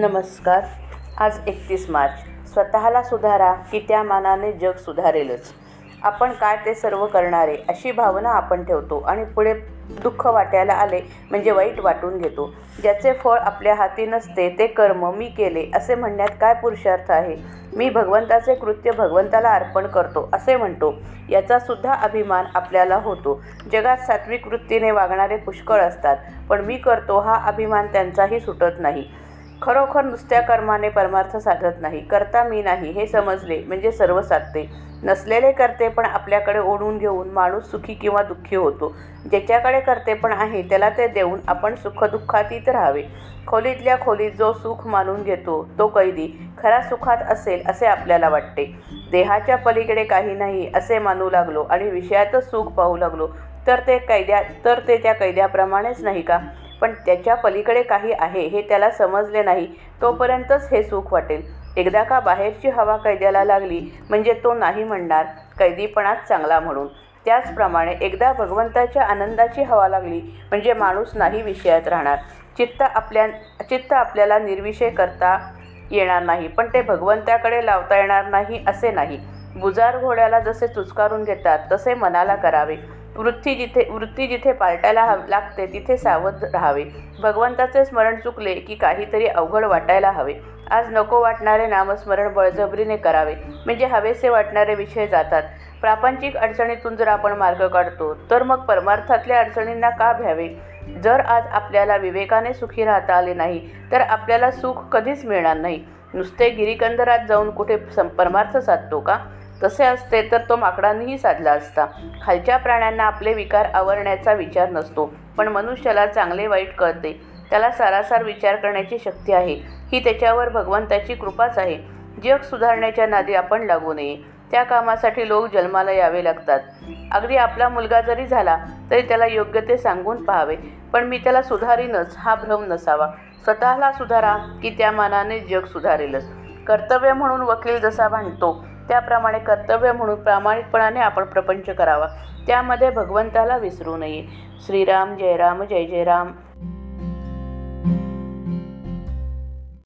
नमस्कार. आज एकतीस मार्च. स्वतःला सुधारा की त्या मानाने जग सुधारेलच. आपण काय ते सर्व करणारे अशी भावना आपण ठेवतो आणि पुढे दुःख वाटायला आले म्हणजे वाईट वाटून घेतो. ज्याचे फळ आपल्या हाती नसते ते कर्म मी केले असे म्हणण्यात काय पुरुषार्थ आहे? मी भगवंताचे कृत्य भगवंताला अर्पण करतो असे म्हणतो. याचासुद्धा अभिमान आपल्याला होतो. जगात सात्विक वृत्तीने वागणारे पुष्कळ असतात पण मी करतो हा अभिमान त्यांचाही सुटत नाही. खरोखर नुसत्या कर्माने परमार्थ साधत नाही. करता मी नाही हे समजले म्हणजे सर्व साधते. नसलेले करते पण आपल्याकडे ओढून घेऊन माणूस सुखी किंवा दुःखी होतो. ज्याच्याकडे करते पण आहे त्याला ते देऊन आपण सुखदुःखातीत राहावे. खोलीतल्या खोलीत जो सुख मानून घेतो तो कैदी खरा सुखात असेल असे आपल्याला वाटते. देहाच्या पलीकडे काही नाही असे मानू लागलो आणि विषयातच सुख पाहू लागलो. तर ते कैद्या तर ते त्या कैद्याप्रमाणेच नाही का? पण त्याच्या पलीकडे काही आहे हे त्याला समजले नाही तोपर्यंतच हे सुख वाटेल. एकदा का बाहेरची हवा कैद्याला लागली म्हणजे तो नाही म्हणणार. कैदीपणाच चांगला म्हणून. त्याचप्रमाणे एकदा भगवंताच्या आनंदाची हवा लागली म्हणजे माणूस नाही विषयात राहणार. चित्त आपल्या चित्त आपल्याला निर्विषय करता येणार नाही पण ते भगवंताकडे लावता येणार नाही असे नाही. गुजार घोड्याला जसे चुचकारून घेतात तसे मनाला करावे. वृत्ती जिथे वृत्ती जिथे पालटायला हव लागते तिथे सावध राहावे. भगवंताचे स्मरण चुकले की काहीतरी अवघड वाटायला हवे. आज नको वाटणारे नामस्मरण बळजबरीने करावे. म्हणजे हवेसे वाटणारे विषय जातात. प्रापंचिक अडचणीतून जर आपण मार्ग काढतो तर मग परमार्थातल्या अडचणींना का भ्यावे? जर आज आपल्याला विवेकाने सुखी राहता आले नाही तर आपल्याला सुख कधीच मिळणार नाही. नुसते गिरीकंदरात जाऊन कुठे सं परमार्थ साधतो का? तसे असते तर तो माकडांनीही साधला असता. खालच्या प्राण्यांना आपले विकार आवरण्याचा विचार नसतो पण मनुष्याला चांगले वाईट कळते. त्याला सारासार विचार करण्याची शक्ती आहे. ही त्याच्यावर भगवंताची कृपाच आहे. जग सुधारण्याच्या नादी आपण लागू नये. त्या कामासाठी लोक जन्माला यावे लागतात. अगदी आपला मुलगा जरी झाला तरी त्याला योग्य ते सांगून पाहावे. पण मी त्याला सुधारीनच हा भ्रम नसावा. स्वतःला सुधारा की त्या मानाने जग सुधारेलच. कर्तव्य म्हणून वकील जसा भांडतो त्याप्रमाणे कर्तव्य म्हणून प्रामाणिकपणाने आपण प्रपंच करावा. त्यामध्ये भगवंताला विसरू नये. श्रीराम जय राम जय जय राम.